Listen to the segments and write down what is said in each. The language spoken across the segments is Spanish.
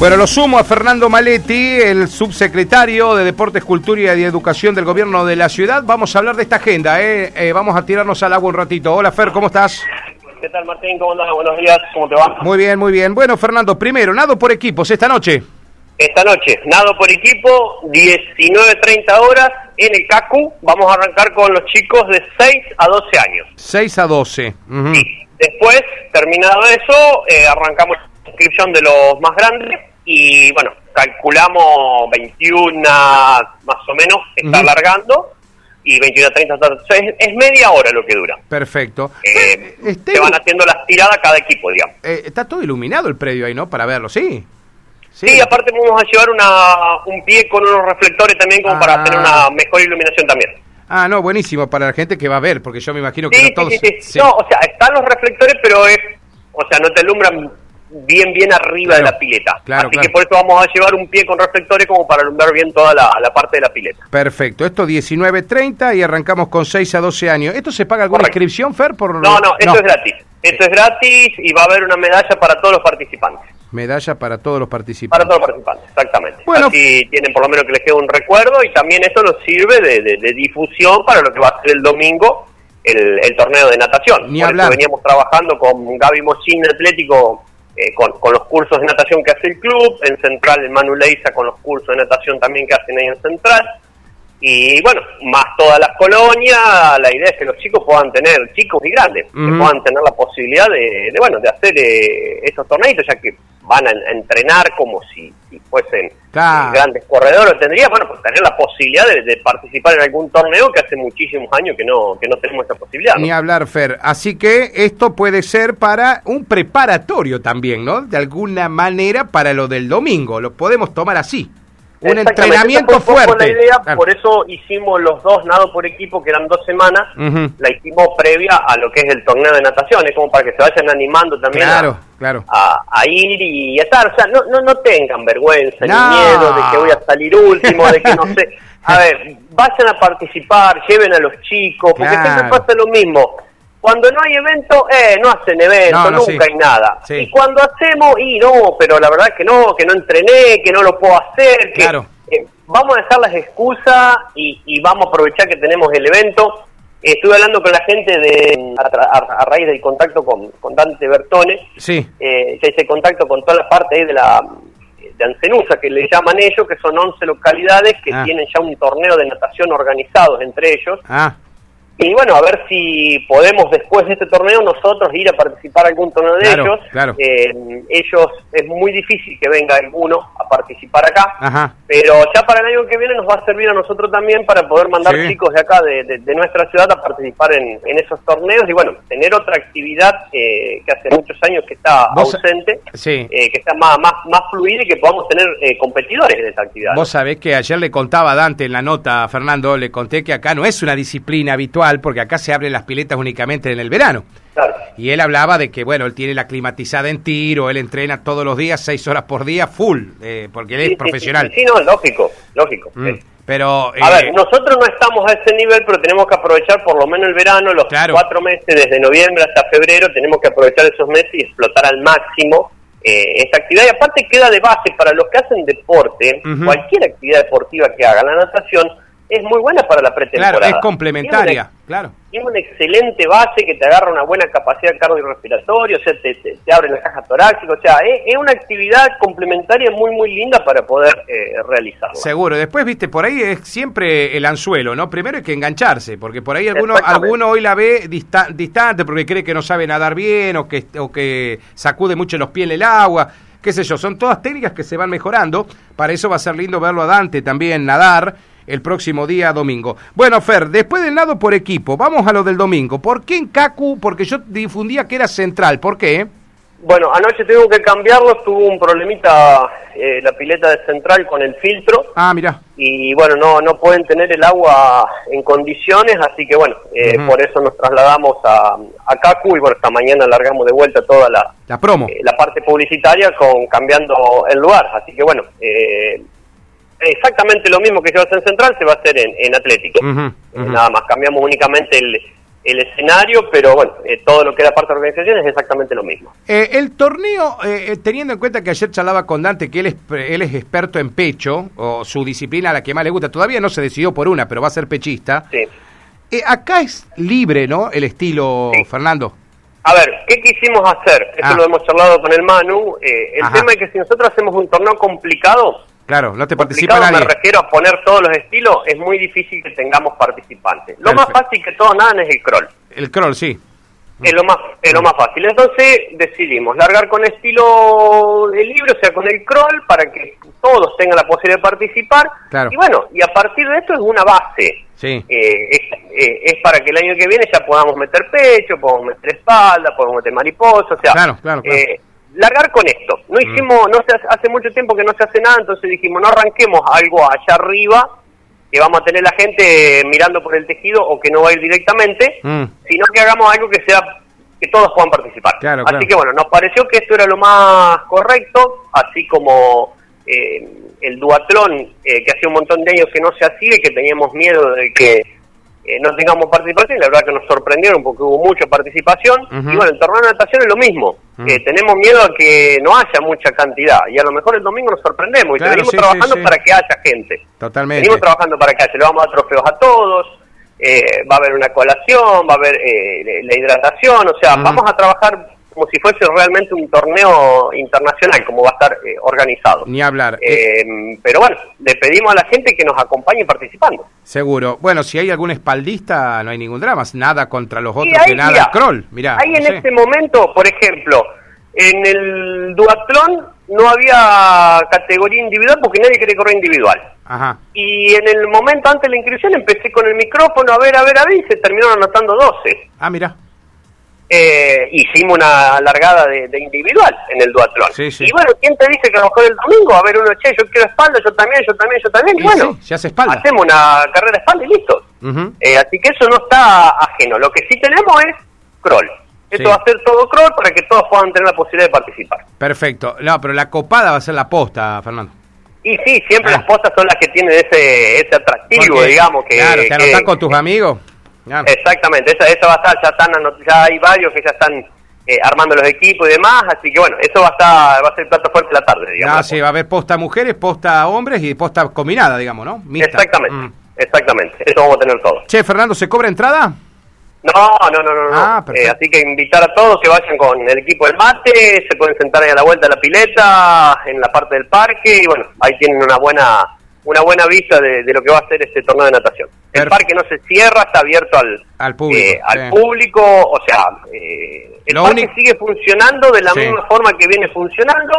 Bueno, lo sumo a Fernando Maletti, el subsecretario de Deportes, Cultura y Educación del Gobierno de la Ciudad. Vamos a hablar de esta agenda, ¿eh? Eh, vamos a tirarnos al agua un ratito. Hola Fer, ¿cómo estás? ¿Qué tal Martín? ¿Cómo andas? Buenos días, ¿cómo te va? Muy bien, muy bien. Bueno, Fernando, primero, nado por equipos esta noche. Esta noche, nado por equipo, 19.30 horas en el CACU. Vamos a arrancar con los chicos de 6 a 12 años. 6 a 12. Ujú. Sí. Después, terminado eso, eh, arrancamos la inscripción de los más grandes y bueno, calculamos 21 más o menos, está Ujú. alargando y 21 a 30 hasta- o sea, es, es media hora lo que dura. Perfecto. Eh, Este- se van haciendo las tiradas cada equipo, digamos. eh, está todo iluminado el predio ahí, ¿no? Para verlo, ¿sí? Sí, aparte vamos a llevar una, un pie con unos reflectores también como Ah. para tener una mejor iluminación también. Ah, no, buenísimo para la gente que va a ver, porque yo me imagino que Sí, no todos... sí. No, o sea, están los reflectores, pero es, o sea, no te alumbran bien, bien arriba Claro, de la pileta. claro, Así claro. que por eso vamos a llevar un pie con reflectores como para alumbrar bien toda la, la parte de la pileta. Perfecto, esto 19.30 y arrancamos con 6 a 12 años. ¿Esto se paga alguna Correcto. inscripción, Fer? Por... No, no, esto es gratis. Esto es gratis y va a haber una medalla para todos los participantes. Medalla para todos los participantes. Para todos los participantes, exactamente. Bueno. Así tienen por lo menos que les quede un recuerdo y también esto nos sirve de, de- de difusión para lo que va a ser el domingo el, el torneo de natación. Ni por hablar. eso veníamos trabajando con Gaby Mochín Atlético eh, con, con los cursos de natación que hace el club, en Central el Manu Leiza con los cursos de natación también que hacen ahí en Central. Y bueno, más todas las colonias, la idea es que los chicos puedan tener, chicos y grandes, que puedan tener la posibilidad de, de, bueno, de hacer eh, estos torneitos, ya que van a, entrenar como si, si fuesen Claro. eh, grandes corredores, tendría, bueno, pues tener la posibilidad de, de participar en algún torneo que hace muchísimos años que no, que no tenemos esa posibilidad. ¿no? Ni hablar, Fer. Así que esto puede ser para un preparatorio también, ¿no? De alguna manera para lo del domingo. Lo podemos tomar así. Un entrenamiento fue fuerte. la idea, Claro. por eso hicimos los dos nado por equipo, que eran dos semanas, la hicimos previa a lo que es el torneo de natación, es como para que se vayan animando también a- Claro, claro. a, a ir y a estar. O sea, no, no, no tengan vergüenza No. ni miedo de que voy a salir último, de que no sé. A ver, vayan a participar, lleven a los chicos, porque Claro. siempre pasa lo mismo. Cuando no hay evento, eh, no hacen evento, No, no, nunca sí. hay nada. Sí. Y cuando hacemos, y no, pero la verdad que no, que no entrené, que no lo puedo hacer, que Claro. eh, vamos a dejar las excusas y, y vamos a aprovechar que tenemos el evento. Eh, estuve hablando con la gente de a, tra- a- a raíz del contacto con, con Dante Bertone, Sí. eh, ya hice contacto con toda la parte ahí de la de Ancenusa, que le llaman ellos, que son 11 localidades que Ah. tienen ya un torneo de natación organizados entre ellos. Ah, Y bueno, a ver si podemos después de este torneo nosotros ir a participar a algún torneo de Claro, ellos. claro. Eh, ellos es muy difícil que venga alguno a participar acá. ajá. Pero ya para el año que viene nos va a servir a nosotros también para poder mandar Sí. chicos de acá, de, de- de nuestra ciudad, a participar en, en esos torneos y bueno, tener otra actividad eh, que hace muchos años que está ausente, Sí. eh, que está más, más, más fluida y que podamos tener eh, competidores en esa actividad. Vos sabés que ayer le contaba a Dante en la nota, Fernando, le conté que acá no es una disciplina habitual porque acá se abren las piletas únicamente en el verano. Claro. Y él hablaba de que, bueno, él tiene la climatizada en tiro, él entrena todos los días, seis horas por día, full, eh, porque él es Sí, profesional. Sí, sí, no, lógico, lógico. Mm. Pero, A eh, ver, nosotros no estamos a ese nivel, pero tenemos que aprovechar por lo menos el verano, los Claro. cuatro meses, desde noviembre hasta febrero, tenemos que aprovechar esos meses y explotar al máximo eh, esta actividad. Y aparte queda de base para los que hacen deporte, cualquier actividad deportiva que hagan, la natación es muy buena para la pretemporada. claro, es complementaria, claro. Tiene una excelente base que te agarra una buena capacidad cardiorrespiratoria, o sea, te, te, te abre la caja torácica, o sea, es, es una actividad complementaria muy, muy linda para poder eh, realizarla. Seguro. Después, viste, por ahí es siempre el anzuelo, ¿no? Primero hay que engancharse, porque por ahí alguno, alguno hoy la ve dista- distante porque cree que no sabe nadar bien o que, o que sacude mucho los pies en el agua. Qué sé yo, son todas técnicas que se van mejorando. Para eso va a ser lindo verlo a Dante también nadar el próximo día domingo. Bueno, Fer, después del nado por equipo, vamos a lo del domingo. ¿Por qué en Cacu? Porque yo difundía que era central. ¿Por qué? Bueno, anoche tuvimos que cambiarlo, tuvo un problemita eh, la pileta de central con el filtro Ah, mira. y bueno, no no pueden tener el agua en condiciones, así que bueno, eh, por eso nos trasladamos a, a Cacu y bueno, esta mañana largamos de vuelta toda la, La promo. eh, la parte publicitaria con cambiando el lugar, así que bueno, eh, exactamente lo mismo que se va a hacer en Central se va a hacer en, en Atlético. Eh. Nada más, cambiamos únicamente el, el escenario, pero bueno, eh, todo lo que era parte de la organización es exactamente lo mismo. Eh, el torneo, eh, teniendo en cuenta que ayer charlaba con Dante que él es, él es experto en pecho, o su disciplina a la que más le gusta, todavía no se decidió por una, pero va a ser pechista. Sí. acá es libre, ¿no? El estilo, Fernando. A ver, ¿qué quisimos hacer? Eso ah. lo hemos charlado con el Manu. el tema es que si nosotros hacemos un torneo complicado, Claro, no te participa nadie. me refiero a poner todos los estilos, es muy difícil que tengamos participantes. Lo más fácil que todos nadan es el crawl. El crawl, sí. Es lo más es lo más fácil. Entonces decidimos largar con estilo de libro, o sea, con el crawl, para que todos tengan la posibilidad de participar. Y bueno, y a partir de esto es una base. Sí. Eh, eh, es, para que el año que viene ya podamos meter pecho, podamos meter espalda, podamos meter mariposa, o sea, claro, claro, claro. Eh, largar con esto. No mm. hicimos, no se hace mucho tiempo que no se hace nada, entonces dijimos, no arranquemos algo allá arriba, que vamos a tener la gente mirando por el tejido o que no va a ir directamente, mm. sino que hagamos algo que sea que todos puedan participar. así que bueno, nos pareció que esto era lo más correcto, así como eh, el duatlón, eh, que hace un montón de años que no se hacía y que teníamos miedo de que eh, no tengamos participación, la verdad que nos sorprendieron porque hubo mucha participación. Y bueno, el torneo de natación es lo mismo. tenemos miedo a que no haya mucha cantidad y a lo mejor el domingo nos sorprendemos y venimos trabajando para que haya gente. Totalmente. Venimos trabajando para que haya, le vamos a dar trofeos a todos, eh, va a haber una colación, va a haber eh, la hidratación, o sea, vamos a trabajar como si fuese realmente un torneo internacional, como va a estar eh, organizado. Ni hablar. Eh, pero bueno, le pedimos a la gente que nos acompañe participando. Seguro. Bueno, si hay algún espaldista, no hay ningún drama. Nada contra los otros que nada. Mirá. Hay en este momento, por ejemplo, en el duatlón no había categoría individual porque nadie quería correr individual. Ajá. Y en el momento antes de la inscripción empecé con el micrófono a ver, a ver, a ver y se terminaron anotando 12. Ah, mira eh, hicimos una largada de, individual en el duatlón. Y bueno, ¿quién te dice que a lo mejor el domingo a ver uno, che, yo quiero espalda, yo también, yo también, yo también? Y, bueno, se hace espalda. hacemos una carrera de espalda y listo. Eh, así que eso no está ajeno. Lo que sí tenemos es crawl. Esto va a ser todo crawl para que todos puedan tener la posibilidad de participar. Perfecto. No, pero la copada va a ser la posta, Fernando. Y sí, siempre ah. las postas son las que tienen ese, ese atractivo, digamos. que Claro, te anotás con tus amigos. Exactamente, esa, esa va a estar, ya, están, ya hay varios que ya están eh, armando los equipos y demás, así que bueno, eso va a estar, va a ser plato fuerte la tarde, digamos. Ah, sí, va a haber posta mujeres, posta hombres y posta combinada, digamos, ¿no? Exactamente, mm. exactamente, eso vamos a tener todo. Che, Fernando, ¿se cobra entrada? No, no, no, no, ah, eh, así que invitar a todos que vayan con el equipo del mate, se pueden sentar ahí a la vuelta de la pileta, en la parte del parque, y bueno, ahí tienen una buena una buena vista de, lo que va a ser este torneo de natación. El parque no se cierra, está abierto al, al público, eh, al público o sea, eh, el parque sigue funcionando de la misma forma que viene funcionando,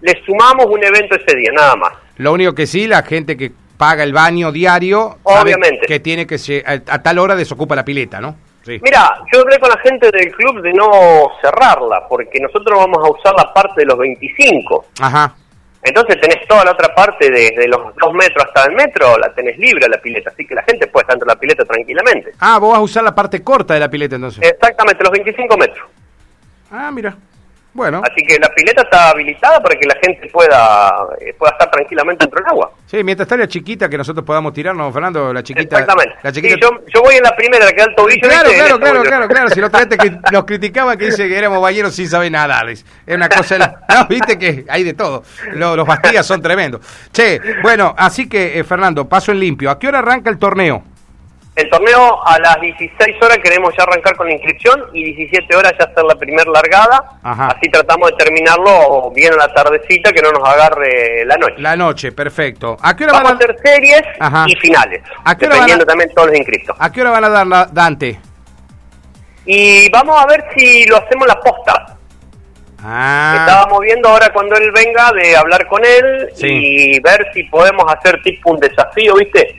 le sumamos un evento ese día, nada más. Lo único que sí, la gente que paga el baño diario, obviamente que tiene que ser, a, tal hora desocupa la pileta, ¿no? Sí. Mira, yo hablé con la gente del club de no cerrarla, porque nosotros vamos a usar la parte de los 25. Ajá. Entonces tenés toda la otra parte, desde los dos metros hasta el metro, la tenés libre la pileta, así que la gente puede estar dentro de la pileta tranquilamente. Ah, vos vas a usar la parte corta de la pileta entonces. Exactamente, los 25 metros. Ah, mira. Bueno. Así que la pileta está habilitada para que la gente pueda eh, pueda estar tranquilamente dentro del agua. Sí, mientras está la chiquita que nosotros podamos tirarnos, Fernando, la chiquita. Exactamente. La chiquita... yo, yo, voy en la primera, la que da el tobillo. Claro, claro, claro, claro, claro, Si lo traete que nos criticaban que dice que éramos balleros sin saber nada, Es una cosa. no, viste que hay de todo. Los, los bastillas son tremendos. Che, bueno, así que, eh, Fernando, paso en limpio. ¿A qué hora arranca el torneo? El torneo a las 16 horas queremos ya arrancar con la inscripción y 17 horas ya hacer la primera largada. Así tratamos de terminarlo bien a la tardecita que no nos agarre la noche. La noche, perfecto. ¿A qué hora Vamos van a... hacer series y finales, ¿A qué dependiendo también todos los inscritos. ¿A qué hora van a dar Dante? Y vamos a ver si lo hacemos la posta. Ah. Estábamos viendo ahora cuando él venga de hablar con él y ver si podemos hacer tipo un desafío, ¿viste?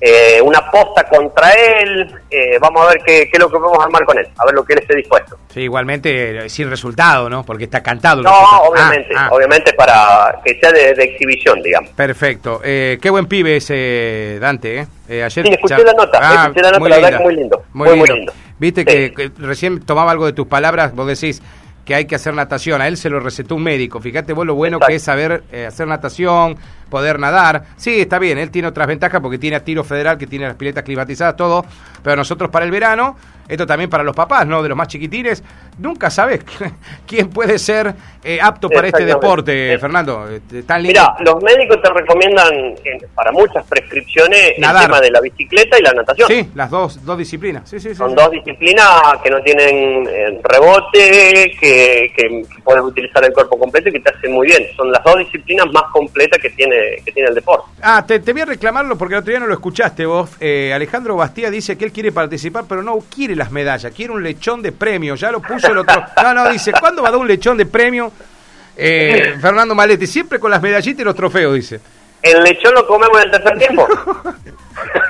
Eh, una posta contra él. Eh, vamos a ver qué, qué, es lo que podemos armar con él, a ver lo que él esté dispuesto. Sí, igualmente eh, sin resultado, ¿no? Porque está cantado. No, obviamente, ah, ah. obviamente para que sea de, exhibición, digamos. Perfecto. Eh, qué buen pibe ese Dante, ¿eh? ayer sí, escuché la nota, ah, escuché la nota, la verdad que muy lindo. Muy, muy, lindo. Viste que, recién tomaba algo de tus palabras, vos decís que hay que hacer natación. A él se lo recetó un médico. Fíjate vos lo bueno que es saber hacer natación, poder nadar. Sí, está bien, él tiene otras ventajas porque tiene a tiro federal, que tiene las piletas climatizadas, todo, pero nosotros para el verano, esto también para los papás, ¿no? De los más chiquitines, nunca sabes quién puede ser eh, apto para este deporte, Fernando. Este, Mira, los médicos te recomiendan para muchas prescripciones el tema de la bicicleta y la natación. Sí, las dos, dos disciplinas. Sí, sí, Son dos disciplinas que no tienen eh, rebote, que, que, puedes utilizar el cuerpo completo y que te hacen muy bien. Son las dos disciplinas más completas que tiene, que tiene el deporte. Ah, te, voy a reclamarlo porque el otro día no lo escuchaste vos. Eh, Alejandro Bastía dice que él quiere participar, pero no quiere las medallas, quiere un lechón de premio. Ya lo puso el otro. No, no, dice, ¿cuándo va a dar un lechón de premio? Eh, Fernando Maletti, siempre con las medallitas y los trofeos, dice. El lechón lo comemos en el tercer tiempo.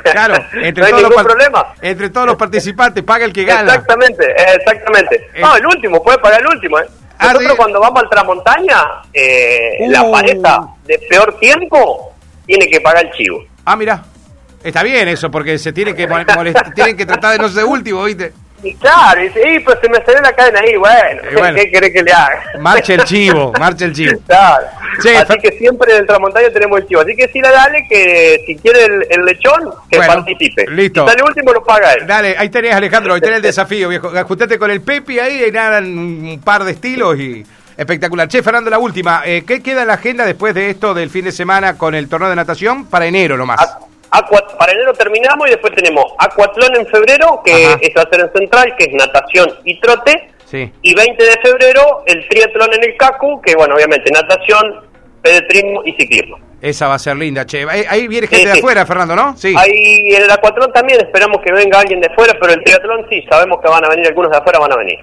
Claro, entre, todos los problema. entre todos los participantes, paga el que gana. Exactamente, exactamente. Eh. no, el último, puede pagar el último. ¿eh? Nosotros cuando vamos al Tramontaña, eh, la uh. pareja de peor tiempo tiene que pagar el chivo. Ah, mira. Está bien eso, porque se tiene que tienen que tratar de no ser último, ¿viste? Y claro, dice, y pues se me salió la cadena ahí, bueno, ¿qué querés que le haga? Marcha el chivo, marcha el chivo. Claro. así que siempre en el Tramontaña tenemos el chivo. Así que sí, dale que si quiere el, lechón, que participe. Listo. Si sale último, lo paga él. Dale, ahí tenés, Alejandro, ahí tenés el desafío, viejo. Ajustate con el Pepe ahí y nada, un par de estilos y espectacular. Che, Fernando, la última. Eh, ¿Qué queda en la agenda después de esto del fin de semana con el torneo de natación? Para enero nomás. Para enero terminamos y después tenemos Acuatlón en febrero, que es va a ser en central, que es natación y trote. Y 20 de febrero el triatlón en el CACU, que bueno, obviamente natación, pedetrismo y ciclismo. Esa va a ser linda, che. Ahí, viene gente de afuera, Fernando, ¿no? Sí. Ahí en el acuatlón también esperamos que venga alguien de afuera, pero el triatlón sí, sabemos que van a venir algunos de afuera, van a venir.